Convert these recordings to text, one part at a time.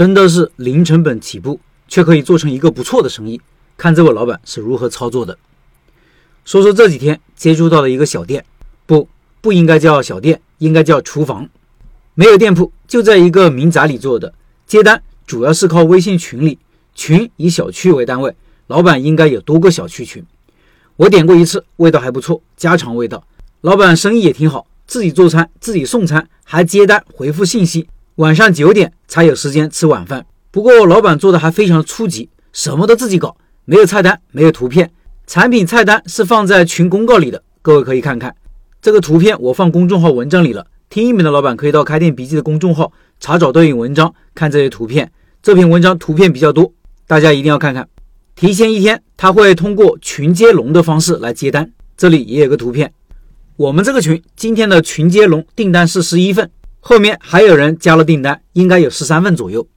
真的是零成本起步，却可以做成一个不错的生意。看这位老板是如何操作的。说说这几天接触到的一个小店，不，不应该叫小店，应该叫厨房。没有店铺，就在一个民宅里做的，接单主要是靠微信群里，群以小区为单位，老板应该有多个小区群。我点过一次，味道还不错，家常味道。老板生意也挺好，自己做餐，自己送餐，还接单回复信息。晚上九点才有时间吃晚饭。不过老板做的还非常初级，什么都自己搞，没有菜单，没有图片，产品菜单是放在群公告里的，各位可以看看。这个图片我放公众号文章里了，听音频的老板可以到开店笔记的公众号查找对应文章，看这些图片。这篇文章图片比较多，大家一定要看看。提前一天，他会通过群接龙的方式来接单。这里也有个图片，我们这个群今天的群接龙订单是十一份，后面还有人加了订单，应该有十三份左右。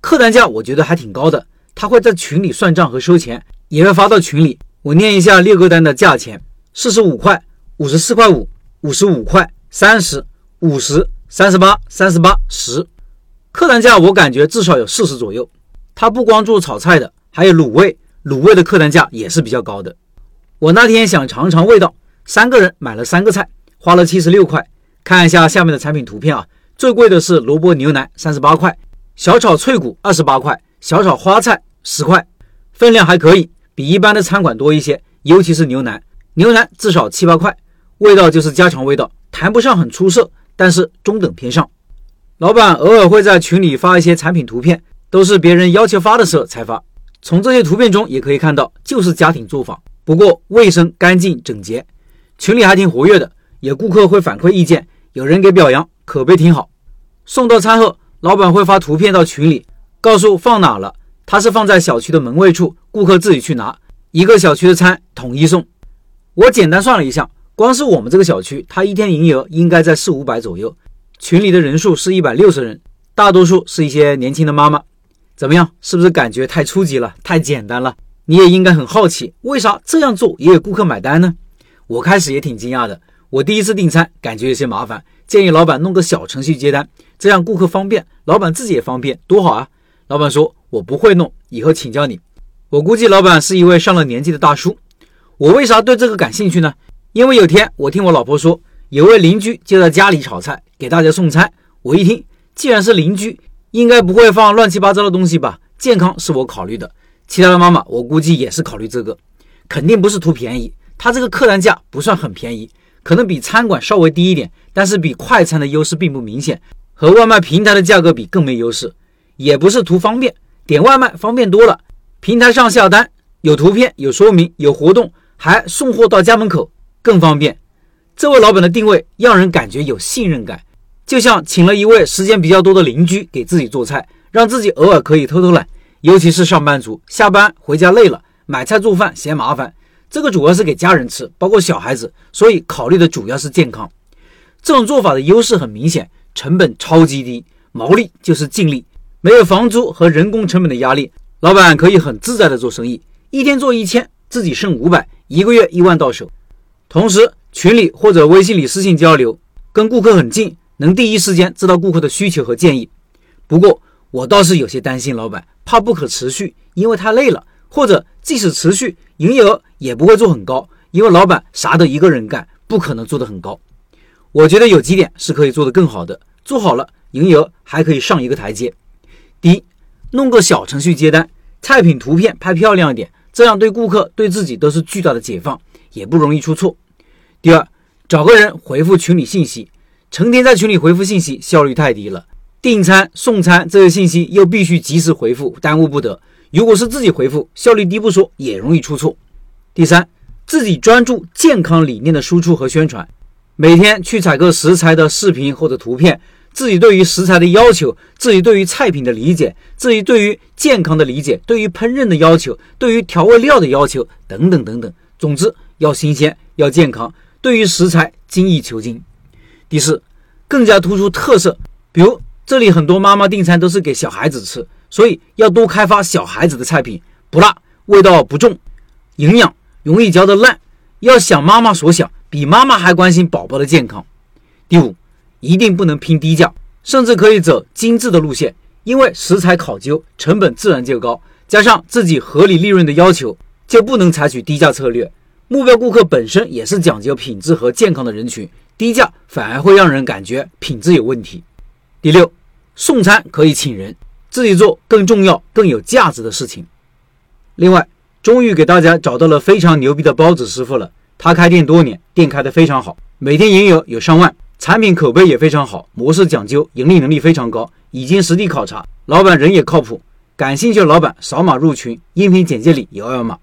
客单价我觉得还挺高的，他会在群里算账和收钱，也会发到群里。我念一下六个单的价钱：四十五块、五十四块五、五十五块、三十、五十、三十八、三十八、十。客单价我感觉至少有四十左右。他不光做炒菜的。还有卤味，卤味的客单价也是比较高的。我那天想尝尝味道，三个人买了三个菜，花了七十六块。看一下下面的产品图片啊，最贵的是萝卜牛腩，三十八块；小炒脆骨二十八块；小炒花菜十块。分量还可以，比一般的餐馆多一些，尤其是牛腩，牛腩至少七八块。味道就是家常味道，谈不上很出色，但是中等偏上。老板偶尔会在群里发一些产品图片，都是别人要求发的时候才发。从这些图片中也可以看到，就是家庭作坊，不过卫生干净整洁。群里还挺活跃的，有顾客会反馈意见，有人给表扬，口碑挺好。送到餐后，老板会发图片到群里，告诉放哪了。他是放在小区的门卫处，顾客自己去拿。一个小区的餐统一送。我简单算了一下，光是我们这个小区，他一天营业额应该在四五百左右。群里的人数是一百六十人，大多数是一些年轻的妈妈。怎么样？是不是感觉太初级了，太简单了？你也应该很好奇，为啥这样做也有顾客买单呢？我开始也挺惊讶的。我第一次订餐，感觉有些麻烦，建议老板弄个小程序接单，这样顾客方便，老板自己也方便，多好啊！老板说：“我不会弄，以后请教你。”我估计老板是一位上了年纪的大叔。我为啥对这个感兴趣呢？因为有天我听我老婆说，有位邻居就在家里炒菜，给大家送餐。我一听，既然是邻居。应该不会放乱七八糟的东西吧？健康是我考虑的，其他的妈妈我估计也是考虑这个，肯定不是图便宜。他这个客单价不算很便宜，可能比餐馆稍微低一点，但是比快餐的优势并不明显，和外卖平台的价格比更没优势。也不是图方便，点外卖方便多了，平台上下单有图片、有说明、有活动，还送货到家门口更方便。这位老板的定位让人感觉有信任感。就像请了一位时间比较多的邻居给自己做菜，让自己偶尔可以偷偷懒。尤其是上班族，下班回家累了，买菜做饭嫌麻烦。这个主要是给家人吃，包括小孩子，所以考虑的主要是健康。这种做法的优势很明显，成本超级低，毛利就是净利，没有房租和人工成本的压力，老板可以很自在的做生意，一天做一千，自己剩五百，一个月一万到手。同时，群里或者微信里私信交流，跟顾客很近。能第一时间知道顾客的需求和建议，不过我倒是有些担心老板，怕不可持续，因为太累了，或者即使持续，营业额也不会做很高，因为老板啥都一个人干，不可能做得很高。我觉得有几点是可以做得更好的，做好了，营业额还可以上一个台阶。第一，弄个小程序接单，菜品图片拍漂亮一点，这样对顾客对自己都是巨大的解放，也不容易出错。第二，找个人回复群里信息。成天在群里回复信息，效率太低了。订餐、送餐这些信息又必须及时回复，耽误不得。如果是自己回复，效率低不说，也容易出错。第三，自己专注健康理念的输出和宣传，每天去采购食材的视频或者图片，自己对于食材的要求，自己对于菜品的理解，自己对于健康的理解，对于烹饪的要求，对于调味料的要求等等等等。总之，要新鲜，要健康，对于食材精益求精。第四，更加突出特色，比如这里很多妈妈订餐都是给小孩子吃，所以要多开发小孩子的菜品，不辣，味道不重，营养，容易嚼得烂，要想妈妈所想，比妈妈还关心宝宝的健康。第五，一定不能拼低价，甚至可以走精致的路线，因为食材考究，成本自然就高，加上自己合理利润的要求，就不能采取低价策略。目标顾客本身也是讲究品质和健康的人群，低价反而会让人感觉品质有问题。第六，送餐可以请人，自己做更重要、更有价值的事情。另外，终于给大家找到了非常牛逼的包子师傅了。他开店多年，店开得非常好，每天营业额有上万，产品口碑也非常好，模式讲究，盈利能力非常高，已经实地考察，老板人也靠谱。感兴趣的老板扫码入群，音频简介里有二维码。